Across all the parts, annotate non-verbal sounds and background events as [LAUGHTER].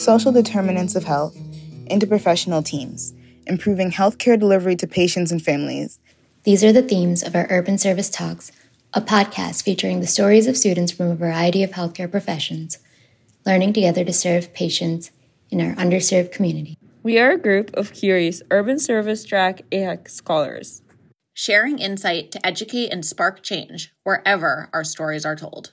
social determinants of health, interprofessional teams, improving healthcare delivery to patients and families. These are the themes of our Urban Service Talks, a podcast featuring the stories of students from a variety of healthcare professions, learning together to serve patients in our underserved community. We are a group of curious urban service track AHEC scholars, sharing insight to educate and spark change wherever our stories are told.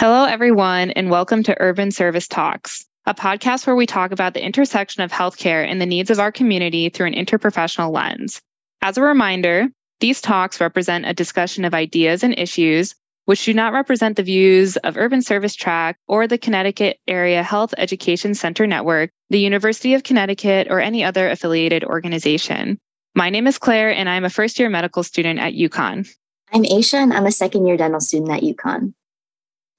Hello, everyone, and welcome to Urban Service Talks, a podcast where we talk about the intersection of healthcare and the needs of our community through an interprofessional lens. As a reminder, these talks represent a discussion of ideas and issues which do not represent the views of Urban Service Track or the Connecticut Area Health Education Center Network, the University of Connecticut, or any other affiliated organization. My name is Claire, and I'm a first year medical student at UConn. I'm Aysha, and I'm a second year dental student at UConn.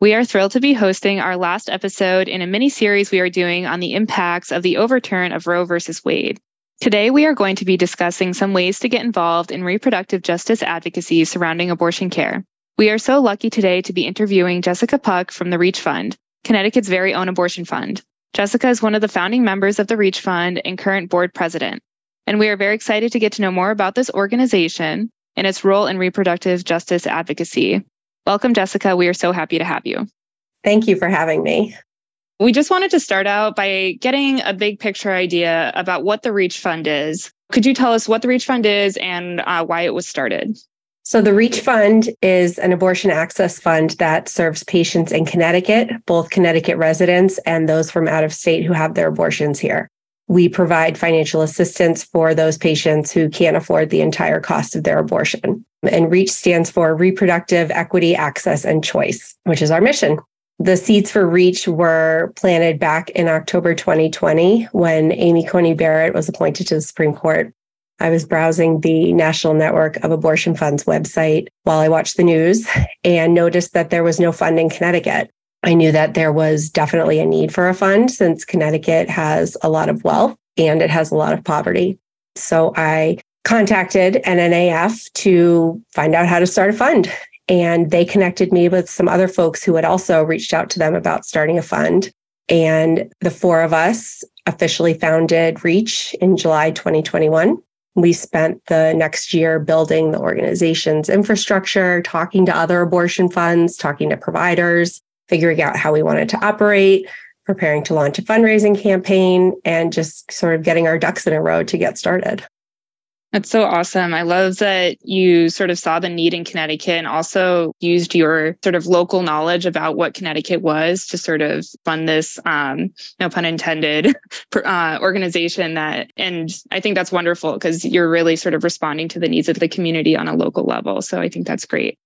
We are thrilled to be hosting our last episode in a mini series we are doing on the impacts of the overturn of Roe v. Wade. Today, we are going to be discussing some ways to get involved in reproductive justice advocacy surrounding abortion care. We are so lucky today to be interviewing Jessica Puk from the Reach Fund, Connecticut's very own abortion fund. Jessica is one of the founding members of the Reach Fund and current board president. And we are very excited to get to know more about this organization and its role in reproductive justice advocacy. Welcome, Jessica. We are so happy to have you. Thank you for having me. We just wanted to start out by getting a big picture idea about what the Reach Fund is. Could you tell us what the Reach Fund is and uh, why it was started? So, the REACH Fund is an abortion access fund that serves patients in Connecticut, both Connecticut residents and those from out of state who have their abortions here. We provide financial assistance for those patients who can't afford the entire cost of their abortion. And REACH stands for Reproductive Equity, Access, and Choice, which is our mission. The seeds for REACH were planted back in October 2020 when Amy Coney Barrett was appointed to the Supreme Court. I was browsing the National Network of Abortion Funds website while I watched the news and noticed that there was no fund in Connecticut. I knew that there was definitely a need for a fund since Connecticut has a lot of wealth and it has a lot of poverty. So I contacted NNAF to find out how to start a fund. And they connected me with some other folks who had also reached out to them about starting a fund. And the four of us officially founded Reach in July 2021. We spent the next year building the organization's infrastructure, talking to other abortion funds, talking to providers, figuring out how we wanted to operate, preparing to launch a fundraising campaign, and just sort of getting our ducks in a row to get started. That's so awesome. I love that you sort of saw the need in Connecticut and also used your sort of local knowledge about what Connecticut was to sort of fund this, um, no pun intended, [LAUGHS] uh, organization that, and I think that's wonderful because you're really sort of responding to the needs of the community on a local level. So I think that's great.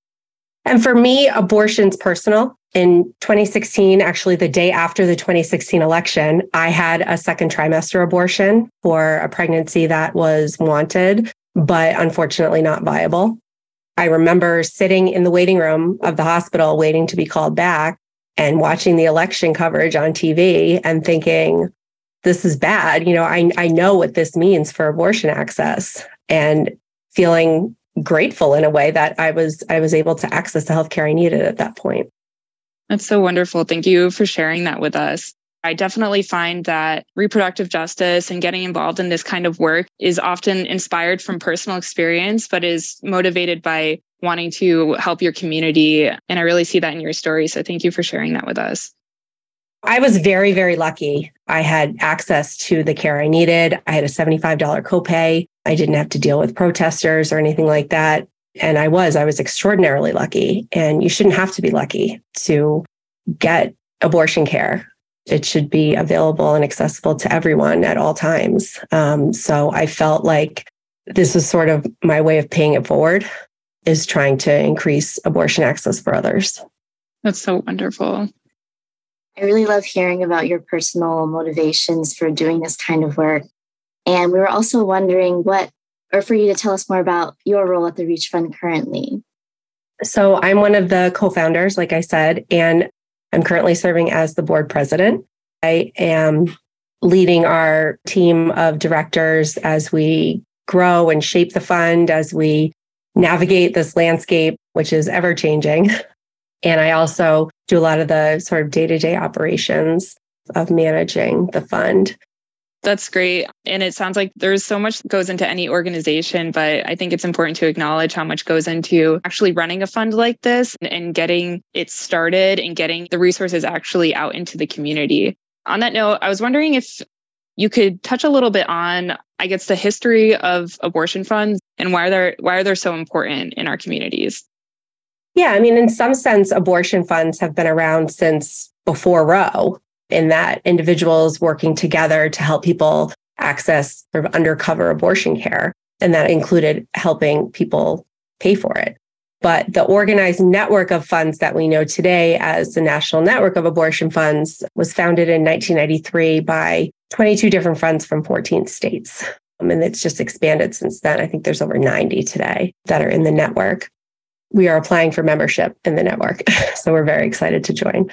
And for me, abortion's personal. In 2016, actually, the day after the 2016 election, I had a second trimester abortion for a pregnancy that was wanted, but unfortunately not viable. I remember sitting in the waiting room of the hospital waiting to be called back and watching the election coverage on TV and thinking, this is bad. You know, I, I know what this means for abortion access and feeling grateful in a way that I was I was able to access the healthcare I needed at that point. That's so wonderful. Thank you for sharing that with us. I definitely find that reproductive justice and getting involved in this kind of work is often inspired from personal experience, but is motivated by wanting to help your community. And I really see that in your story. So thank you for sharing that with us. I was very, very lucky. I had access to the care I needed. I had a $75 copay. I didn't have to deal with protesters or anything like that. And I was, I was extraordinarily lucky. And you shouldn't have to be lucky to get abortion care. It should be available and accessible to everyone at all times. Um, so I felt like this was sort of my way of paying it forward, is trying to increase abortion access for others. That's so wonderful. I really love hearing about your personal motivations for doing this kind of work. And we were also wondering what, or for you to tell us more about your role at the Reach Fund currently. So I'm one of the co founders, like I said, and I'm currently serving as the board president. I am leading our team of directors as we grow and shape the fund, as we navigate this landscape, which is ever changing. [LAUGHS] And I also do a lot of the sort of day to day operations of managing the fund. That's great. And it sounds like there's so much that goes into any organization, but I think it's important to acknowledge how much goes into actually running a fund like this and getting it started and getting the resources actually out into the community. On that note, I was wondering if you could touch a little bit on, I guess, the history of abortion funds and why they're why are they so important in our communities. Yeah, I mean, in some sense, abortion funds have been around since before Roe in that individuals working together to help people access sort of undercover abortion care. And that included helping people pay for it. But the organized network of funds that we know today as the National Network of Abortion Funds was founded in 1993 by 22 different funds from 14 states. Um, and it's just expanded since then. I think there's over 90 today that are in the network. We are applying for membership in the network. [LAUGHS] so we're very excited to join.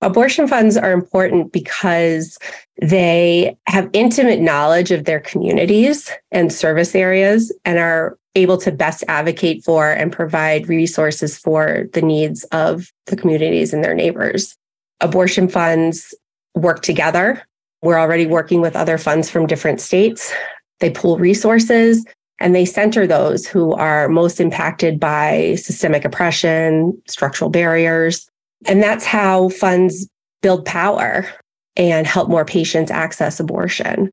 Abortion funds are important because they have intimate knowledge of their communities and service areas and are able to best advocate for and provide resources for the needs of the communities and their neighbors. Abortion funds work together. We're already working with other funds from different states. They pool resources and they center those who are most impacted by systemic oppression, structural barriers, and that's how funds build power and help more patients access abortion.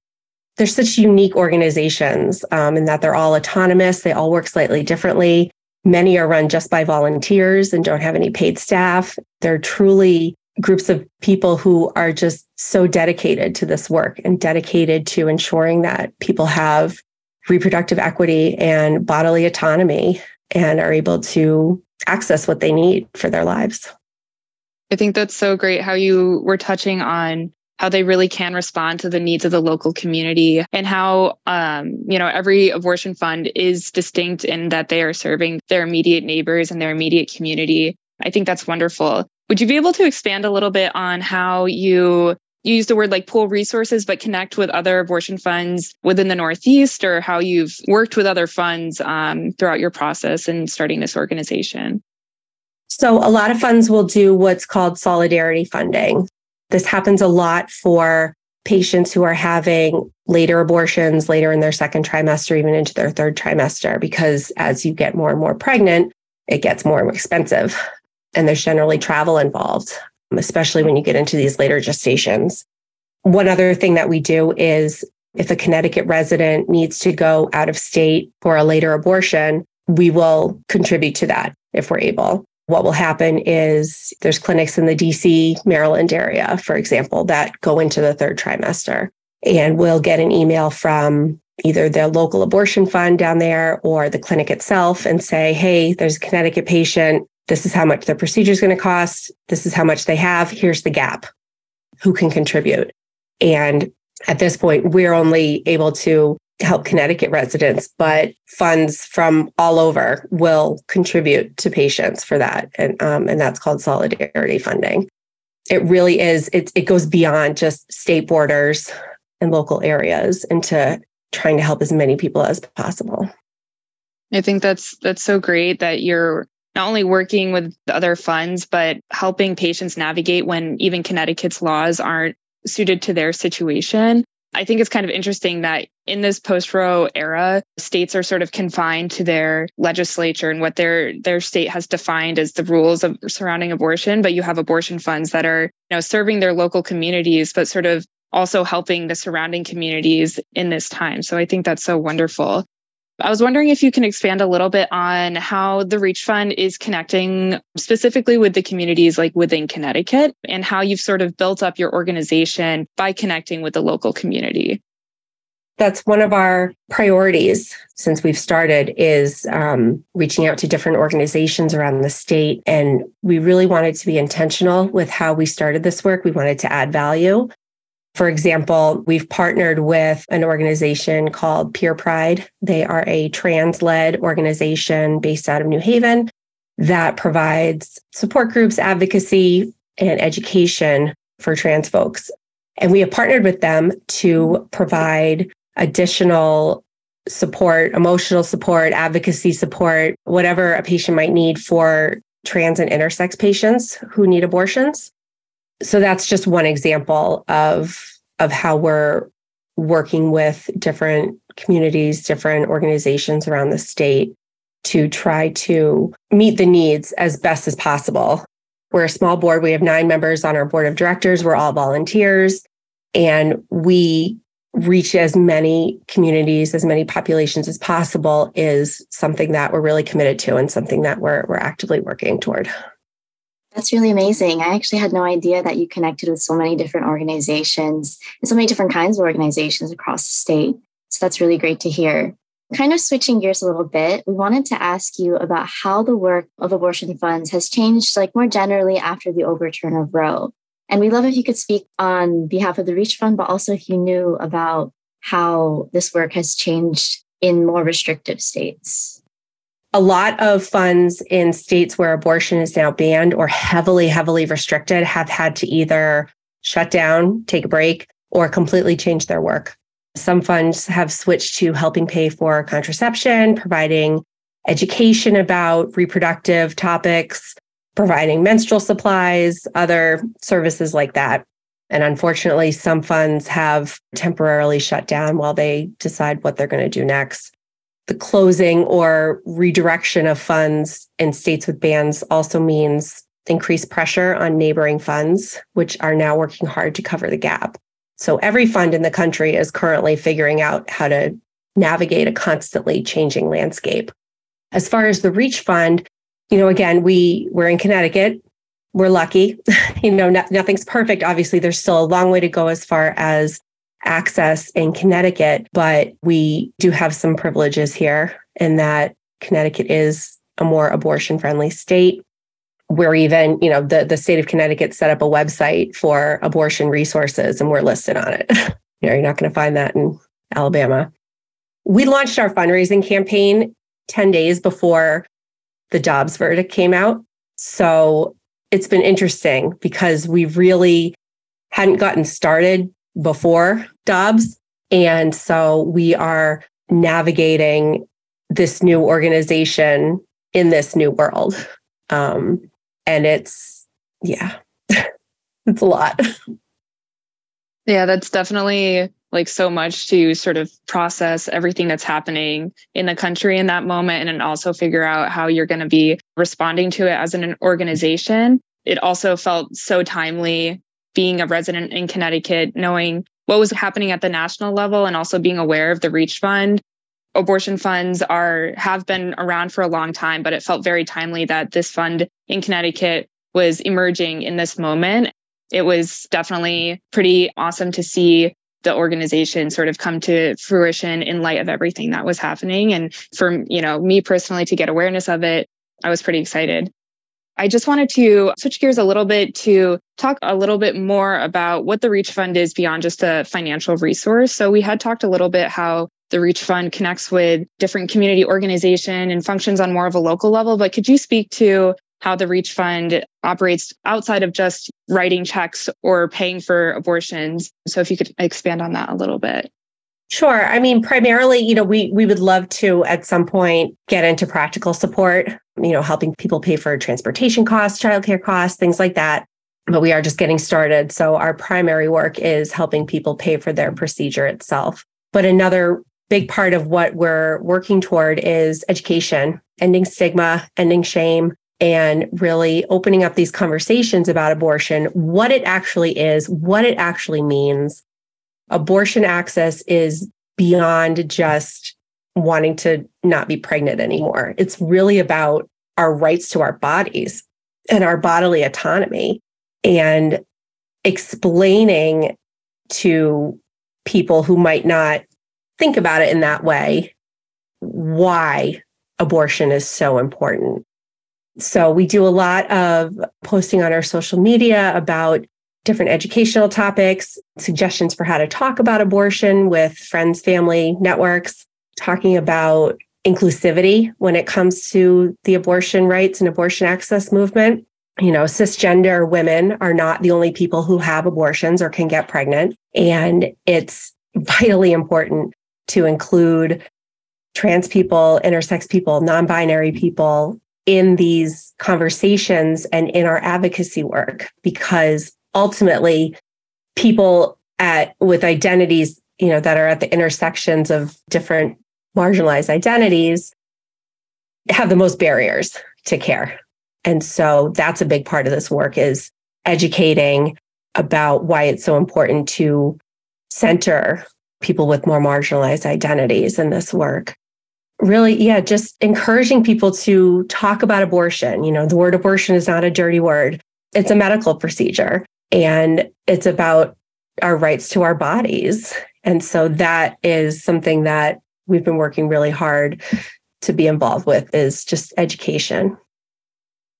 They're such unique organizations um, in that they're all autonomous, they all work slightly differently. Many are run just by volunteers and don't have any paid staff. They're truly groups of people who are just so dedicated to this work and dedicated to ensuring that people have reproductive equity and bodily autonomy and are able to access what they need for their lives. I think that's so great how you were touching on how they really can respond to the needs of the local community and how um, you know every abortion fund is distinct in that they are serving their immediate neighbors and their immediate community. I think that's wonderful. Would you be able to expand a little bit on how you you use the word like pool resources but connect with other abortion funds within the northeast or how you've worked with other funds um, throughout your process in starting this organization so, a lot of funds will do what's called solidarity funding. This happens a lot for patients who are having later abortions later in their second trimester, even into their third trimester, because as you get more and more pregnant, it gets more expensive. And there's generally travel involved, especially when you get into these later gestations. One other thing that we do is if a Connecticut resident needs to go out of state for a later abortion, we will contribute to that if we're able what will happen is there's clinics in the DC, Maryland area, for example, that go into the third trimester. And we'll get an email from either the local abortion fund down there or the clinic itself and say, hey, there's a Connecticut patient. This is how much their procedure is going to cost. This is how much they have. Here's the gap. Who can contribute? And at this point, we're only able to help Connecticut residents, but funds from all over will contribute to patients for that. And, um, and that's called solidarity funding. It really is, it, it goes beyond just state borders and local areas into trying to help as many people as possible. I think that's that's so great that you're not only working with other funds, but helping patients navigate when even Connecticut's laws aren't suited to their situation. I think it's kind of interesting that in this post-Roe era, states are sort of confined to their legislature and what their their state has defined as the rules of surrounding abortion. But you have abortion funds that are, you know, serving their local communities, but sort of also helping the surrounding communities in this time. So I think that's so wonderful. I was wondering if you can expand a little bit on how the Reach Fund is connecting specifically with the communities like within Connecticut and how you've sort of built up your organization by connecting with the local community. That's one of our priorities since we've started is um, reaching out to different organizations around the state. And we really wanted to be intentional with how we started this work. We wanted to add value. For example, we've partnered with an organization called Peer Pride. They are a trans led organization based out of New Haven that provides support groups, advocacy, and education for trans folks. And we have partnered with them to provide additional support, emotional support, advocacy support, whatever a patient might need for trans and intersex patients who need abortions. So that's just one example of of how we're working with different communities, different organizations around the state to try to meet the needs as best as possible. We're a small board. We have nine members on our board of directors. We're all volunteers. And we reach as many communities, as many populations as possible is something that we're really committed to and something that we're, we're actively working toward. That's really amazing. I actually had no idea that you connected with so many different organizations and so many different kinds of organizations across the state. So that's really great to hear. Kind of switching gears a little bit, we wanted to ask you about how the work of abortion funds has changed, like more generally after the overturn of Roe. And we love if you could speak on behalf of the Reach Fund, but also if you knew about how this work has changed in more restrictive states. A lot of funds in states where abortion is now banned or heavily, heavily restricted have had to either shut down, take a break, or completely change their work. Some funds have switched to helping pay for contraception, providing education about reproductive topics, providing menstrual supplies, other services like that. And unfortunately, some funds have temporarily shut down while they decide what they're going to do next. The closing or redirection of funds in states with bans also means increased pressure on neighboring funds, which are now working hard to cover the gap. So every fund in the country is currently figuring out how to navigate a constantly changing landscape. As far as the REACH Fund, you know, again, we we're in Connecticut. We're lucky. [LAUGHS] you know, no, nothing's perfect. Obviously, there's still a long way to go as far as access in Connecticut, but we do have some privileges here in that Connecticut is a more abortion friendly state. We're even, you know, the, the state of Connecticut set up a website for abortion resources and we're listed on it. [LAUGHS] you know, you're not going to find that in Alabama. We launched our fundraising campaign 10 days before the Dobbs verdict came out. So it's been interesting because we really hadn't gotten started before Dobbs. And so we are navigating this new organization in this new world. Um, and it's, yeah, [LAUGHS] it's a lot. Yeah, that's definitely like so much to sort of process everything that's happening in the country in that moment and then also figure out how you're going to be responding to it as an organization. It also felt so timely being a resident in Connecticut, knowing what was happening at the national level and also being aware of the Reach Fund. Abortion funds are have been around for a long time, but it felt very timely that this fund in Connecticut was emerging in this moment. It was definitely pretty awesome to see the organization sort of come to fruition in light of everything that was happening. And for you know me personally to get awareness of it i was pretty excited. I just wanted to switch gears a little bit to talk a little bit more about what the reach fund is beyond just a financial resource. So we had talked a little bit how the reach fund connects with different community organization and functions on more of a local level but could you speak to how the Reach Fund operates outside of just writing checks or paying for abortions. So if you could expand on that a little bit. Sure. I mean, primarily, you know, we we would love to at some point get into practical support, you know, helping people pay for transportation costs, childcare costs, things like that. But we are just getting started. So our primary work is helping people pay for their procedure itself. But another big part of what we're working toward is education, ending stigma, ending shame, and really opening up these conversations about abortion, what it actually is, what it actually means. Abortion access is beyond just wanting to not be pregnant anymore. It's really about our rights to our bodies and our bodily autonomy and explaining to people who might not think about it in that way why abortion is so important so we do a lot of posting on our social media about different educational topics, suggestions for how to talk about abortion with friends, family, networks, talking about inclusivity when it comes to the abortion rights and abortion access movement. You know, cisgender women are not the only people who have abortions or can get pregnant. And it's vitally important to include trans people, intersex people, non binary people, in these conversations and in our advocacy work because ultimately people at with identities, you know, that are at the intersections of different marginalized identities have the most barriers to care. And so that's a big part of this work is educating about why it's so important to center people with more marginalized identities in this work. Really, yeah, just encouraging people to talk about abortion. You know, the word abortion is not a dirty word, it's a medical procedure and it's about our rights to our bodies. And so that is something that we've been working really hard to be involved with is just education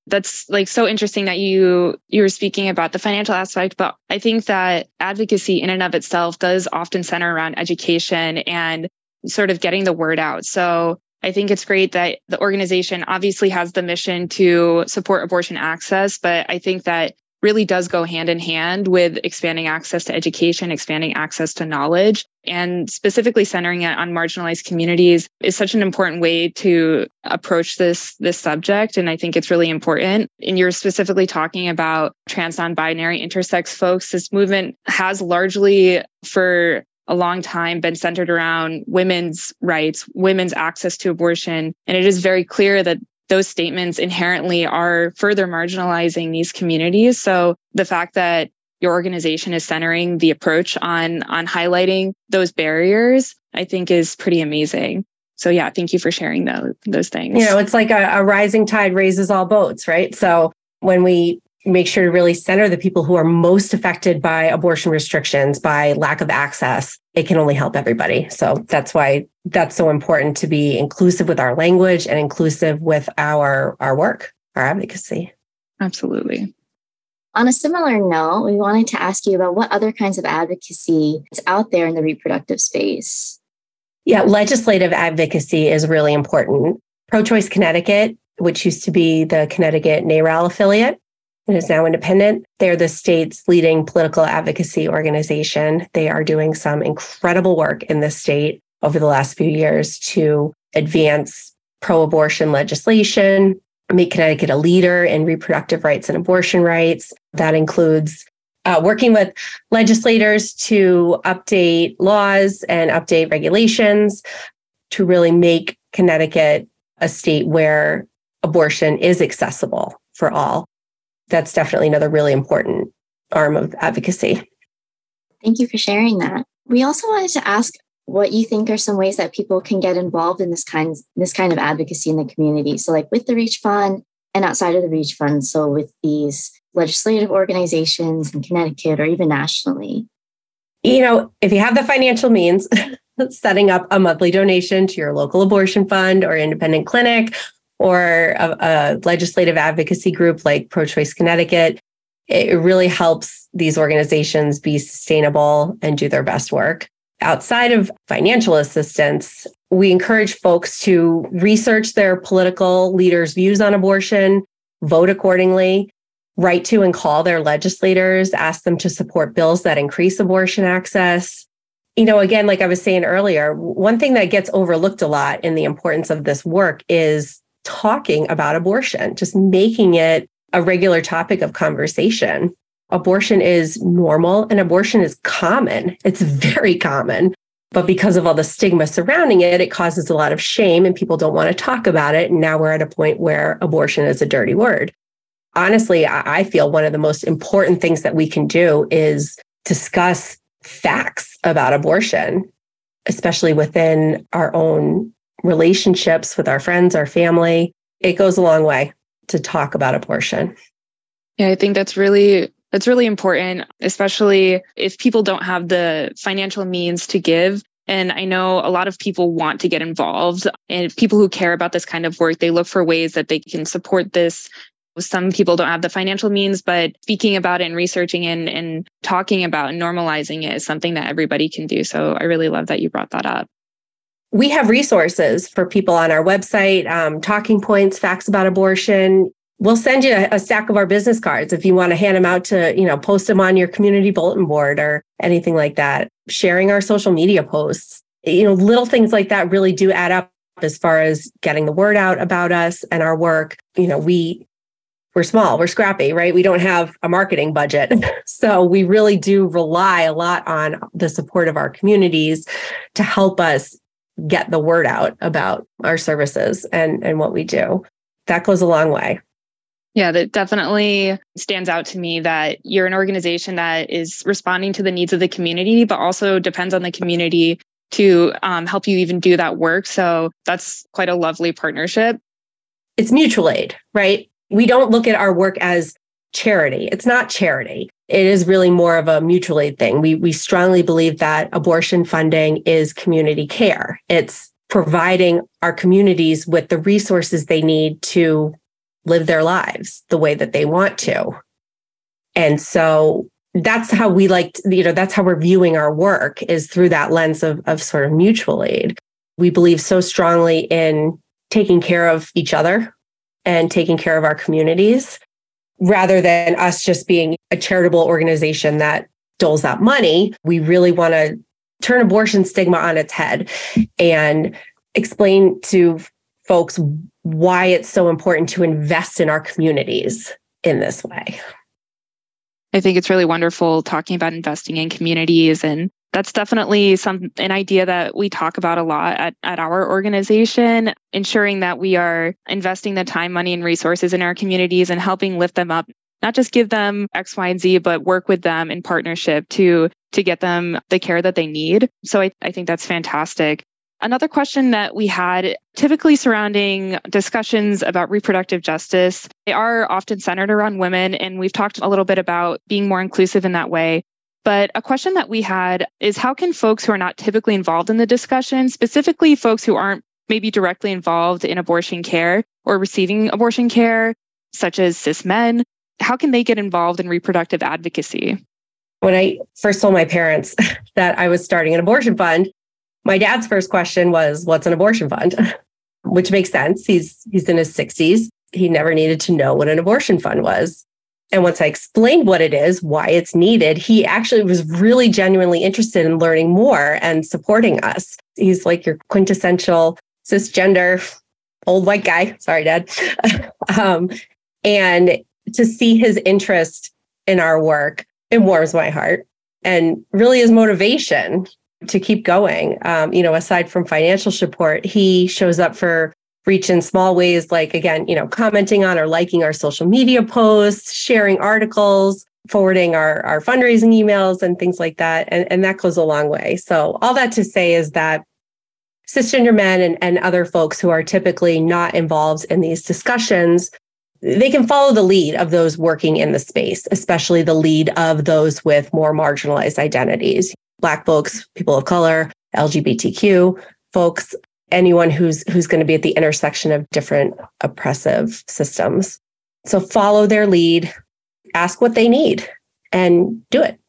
that's like so interesting that you you were speaking about the financial aspect but i think that advocacy in and of itself does often center around education and sort of getting the word out so i think it's great that the organization obviously has the mission to support abortion access but i think that really does go hand in hand with expanding access to education, expanding access to knowledge, and specifically centering it on marginalized communities is such an important way to approach this this subject and I think it's really important. And you're specifically talking about trans non-binary intersex folks. This movement has largely for a long time been centered around women's rights, women's access to abortion. And it is very clear that those statements inherently are further marginalizing these communities. So the fact that your organization is centering the approach on on highlighting those barriers, I think is pretty amazing. So yeah, thank you for sharing those those things. You know, it's like a, a rising tide raises all boats, right? So when we make sure to really center the people who are most affected by abortion restrictions, by lack of access, it can only help everybody. So that's why that's so important to be inclusive with our language and inclusive with our our work, our advocacy. Absolutely. On a similar note, we wanted to ask you about what other kinds of advocacy is out there in the reproductive space. Yeah, legislative advocacy is really important. Pro Choice Connecticut, which used to be the Connecticut NARAL affiliate, and is now independent. They're the state's leading political advocacy organization. They are doing some incredible work in the state over the last few years to advance pro abortion legislation, make Connecticut a leader in reproductive rights and abortion rights. That includes uh, working with legislators to update laws and update regulations to really make Connecticut a state where abortion is accessible for all that's definitely another really important arm of advocacy. Thank you for sharing that. We also wanted to ask what you think are some ways that people can get involved in this kind this kind of advocacy in the community. So like with the Reach Fund and outside of the Reach Fund, so with these legislative organizations in Connecticut or even nationally. You know, if you have the financial means, [LAUGHS] setting up a monthly donation to your local abortion fund or independent clinic or a, a legislative advocacy group like Pro Choice Connecticut, it really helps these organizations be sustainable and do their best work. Outside of financial assistance, we encourage folks to research their political leaders' views on abortion, vote accordingly, write to and call their legislators, ask them to support bills that increase abortion access. You know, again, like I was saying earlier, one thing that gets overlooked a lot in the importance of this work is talking about abortion, just making it a regular topic of conversation. Abortion is normal and abortion is common. It's very common. But because of all the stigma surrounding it, it causes a lot of shame and people don't want to talk about it. And now we're at a point where abortion is a dirty word. Honestly, I feel one of the most important things that we can do is discuss facts about abortion, especially within our own relationships with our friends, our family. It goes a long way to talk about abortion. Yeah, I think that's really that's really important, especially if people don't have the financial means to give. And I know a lot of people want to get involved and people who care about this kind of work, they look for ways that they can support this. Some people don't have the financial means, but speaking about it and researching and, and talking about and normalizing it is something that everybody can do. So I really love that you brought that up we have resources for people on our website, um, talking points, facts about abortion. We'll send you a, a stack of our business cards if you want to hand them out to, you know, post them on your community bulletin board or anything like that. Sharing our social media posts, you know, little things like that really do add up as far as getting the word out about us and our work. You know, we we're small, we're scrappy, right? We don't have a marketing budget. [LAUGHS] so we really do rely a lot on the support of our communities to help us get the word out about our services and, and what we do. That goes a long way. Yeah, that definitely stands out to me that you're an organization that is responding to the needs of the community, but also depends on the community to um, help you even do that work. So that's quite a lovely partnership. It's mutual aid, right? We don't look at our work as charity. It's not charity. It is really more of a mutual aid thing. We we strongly believe that abortion funding is community care. It's providing our communities with the resources they need to live their lives the way that they want to. And so that's how we like, you know, that's how we're viewing our work is through that lens of, of sort of mutual aid. We believe so strongly in taking care of each other and taking care of our communities rather than us just being a charitable organization that doles out money. We really want to turn abortion stigma on its head and explain to folks why it's so important to invest in our communities in this way. I think it's really wonderful talking about investing in communities and that's definitely some an idea that we talk about a lot at, at our organization, ensuring that we are investing the time, money, and resources in our communities and helping lift them up, not just give them X, Y, and Z, but work with them in partnership to to get them the care that they need. So I, I think that's fantastic. Another question that we had typically surrounding discussions about reproductive justice, they are often centered around women. And we've talked a little bit about being more inclusive in that way. But a question that we had is how can folks who are not typically involved in the discussion, specifically folks who aren't maybe directly involved in abortion care or receiving abortion care, such as cis men, how can they get involved in reproductive advocacy? When I first told my parents [LAUGHS] that I was starting an abortion fund, my dad's first question was, What's an abortion fund? [LAUGHS] Which makes sense. He's he's in his 60s. He never needed to know what an abortion fund was. And once I explained what it is, why it's needed, he actually was really genuinely interested in learning more and supporting us. He's like your quintessential cisgender old white guy. Sorry, Dad. [LAUGHS] um, and to see his interest in our work, it warms my heart and really is motivation to keep going. Um, you know, aside from financial support, he shows up for reach in small ways, like again, you know, commenting on or liking our social media posts, sharing articles, forwarding our, our fundraising emails and things like that. And, and that goes a long way. So all that to say is that cisgender men and, and other folks who are typically not involved in these discussions they can follow the lead of those working in the space, especially the lead of those with more marginalized identities. Black folks, people of color, LGBTQ folks, anyone who's who's going to be at the intersection of different oppressive systems. So follow their lead, ask what they need and do it.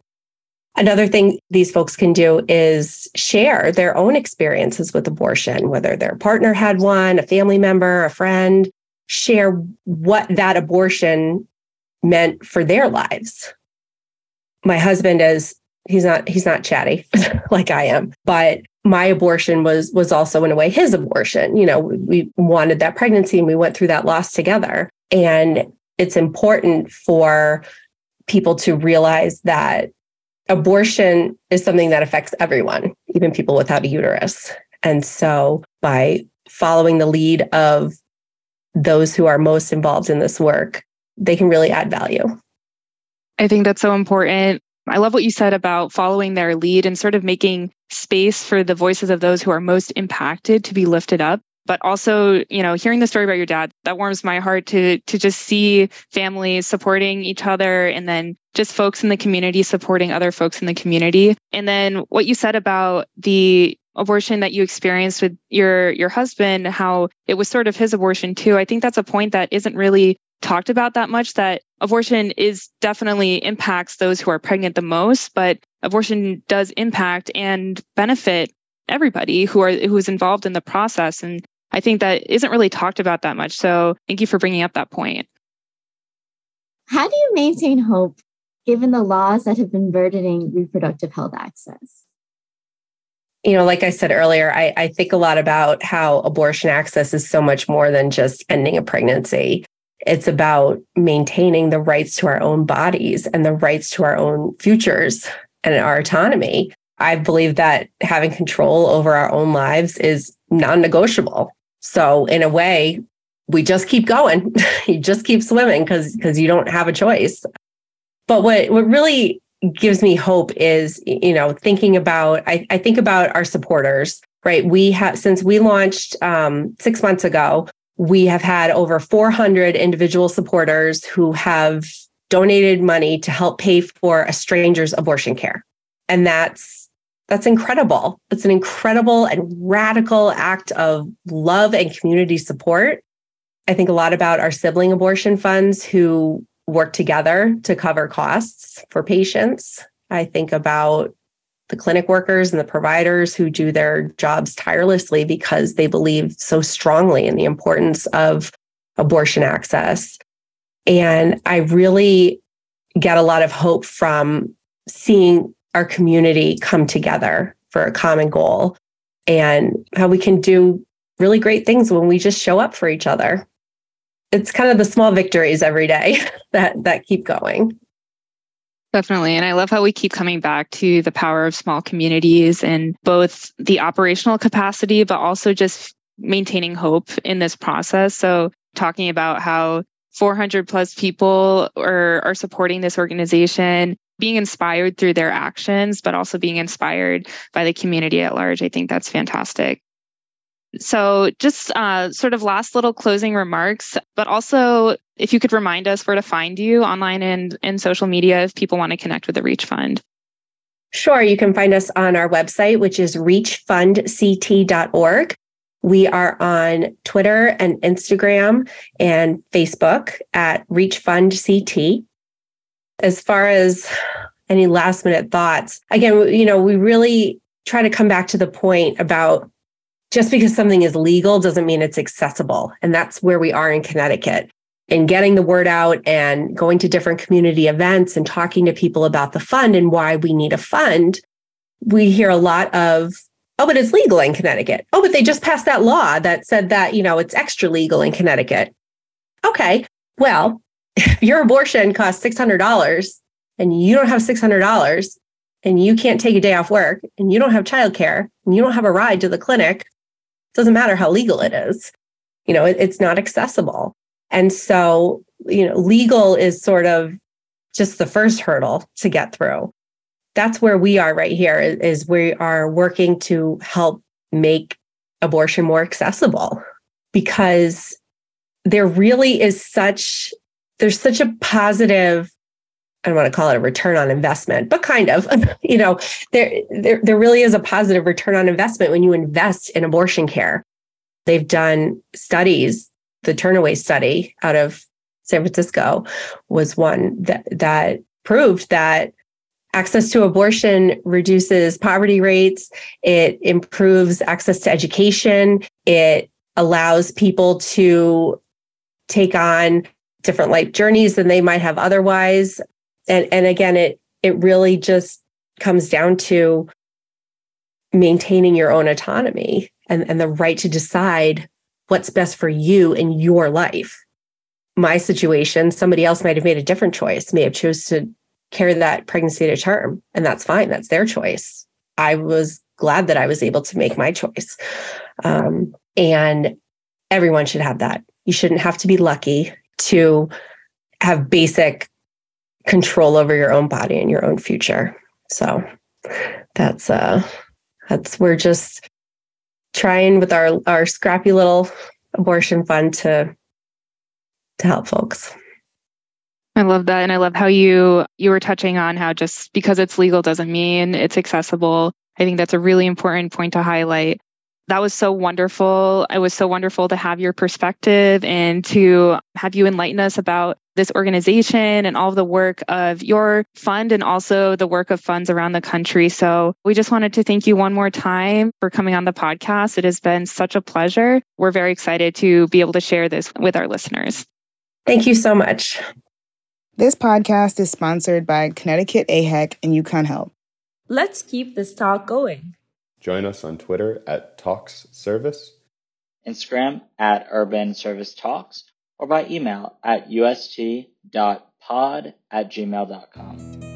Another thing these folks can do is share their own experiences with abortion, whether their partner had one, a family member, a friend, share what that abortion meant for their lives. My husband is he's not he's not chatty [LAUGHS] like I am, but my abortion was was also in a way his abortion. You know, we wanted that pregnancy and we went through that loss together. And it's important for people to realize that abortion is something that affects everyone, even people without a uterus. And so by following the lead of those who are most involved in this work, they can really add value. I think that's so important. I love what you said about following their lead and sort of making space for the voices of those who are most impacted to be lifted up. But also, you know, hearing the story about your dad, that warms my heart to to just see families supporting each other and then just folks in the community supporting other folks in the community. And then what you said about the abortion that you experienced with your your husband how it was sort of his abortion too i think that's a point that isn't really talked about that much that abortion is definitely impacts those who are pregnant the most, but abortion does impact and benefit everybody who are who is involved in the process. And I think that isn't really talked about that much. So thank you for bringing up that point. How do you maintain hope given the laws that have been burdening reproductive health access? You know, like I said earlier, I, I think a lot about how abortion access is so much more than just ending a pregnancy It's about maintaining the rights to our own bodies and the rights to our own futures and our autonomy. I believe that having control over our own lives is non negotiable. So, in a way, we just keep going. [LAUGHS] you just keep swimming because because you don't have a choice. But what what really gives me hope is you know thinking about I, I think about our supporters right we have since we launched um, six months ago we have had over 400 individual supporters who have donated money to help pay for a stranger's abortion care. And that's that's incredible. It's an incredible and radical act of love and community support. I think a lot about our sibling abortion funds who work together to cover costs for patients. I think about the clinic workers and the providers who do their jobs tirelessly because they believe so strongly in the importance of abortion access. And I really get a lot of hope from seeing our community come together for a common goal and how we can do really great things when we just show up for each other. It's kind of the small victories every day [LAUGHS] that that keep going. Definitely. And I love how we keep coming back to the power of small communities and both the operational capacity, but also just maintaining hope in this process. So, talking about how 400 plus people are, are supporting this organization, being inspired through their actions, but also being inspired by the community at large. I think that's fantastic. So, just uh, sort of last little closing remarks, but also if you could remind us where to find you online and in social media if people want to connect with the Reach Fund. Sure. You can find us on our website, which is reachfundct.org. We are on Twitter and Instagram and Facebook at reachfundct. As far as any last minute thoughts, again, you know, we really try to come back to the point about just because something is legal doesn't mean it's accessible. And that's where we are in Connecticut. And getting the word out and going to different community events and talking to people about the fund and why we need a fund, we hear a lot of, oh, but it's legal in Connecticut. Oh, but they just passed that law that said that, you know, it's extra legal in Connecticut. Okay, well, if [LAUGHS] your abortion costs $600 and you don't have $600 and you can't take a day off work and you don't have childcare and you don't have a ride to the clinic, doesn't matter how legal it is. You know, it, it's not accessible. And so, you know, legal is sort of just the first hurdle to get through. That's where we are right here is we are working to help make abortion more accessible because there really is such there's such a positive I don't want to call it a return on investment, but kind of, [LAUGHS] you know, there, there, there really is a positive return on investment when you invest in abortion care. They've done studies. The Turnaway study out of San Francisco was one that, that proved that access to abortion reduces poverty rates. It improves access to education. It allows people to take on different life journeys than they might have otherwise and and again it it really just comes down to maintaining your own autonomy and, and the right to decide what's best for you in your life. My situation somebody else might have made a different choice may have chose to carry that pregnancy to term and that's fine. That's their choice. I was glad that i was able to make my choice. Um, and everyone should have that. You shouldn't have to be lucky to have basic control over your own body and your own future. So that's uh that's we're just trying with our our scrappy little abortion fund to to help folks. I love that and I love how you you were touching on how just because it's legal doesn't mean it's accessible. I think that's a really important point to highlight that was so wonderful. It was so wonderful to have your perspective and to have you enlighten us about this organization and all of the work of your fund and also the work of funds around the country. So we just wanted to thank you one more time for coming on the podcast. It has been such a pleasure. We're very excited to be able to share this with our listeners. Thank you so much. This podcast is sponsored by Connecticut AHEC and UConn Health. Let's keep this talk going. Join us on Twitter at Talks Service, Instagram at Urban Service Talks, or by email at ust.pod at gmail.com.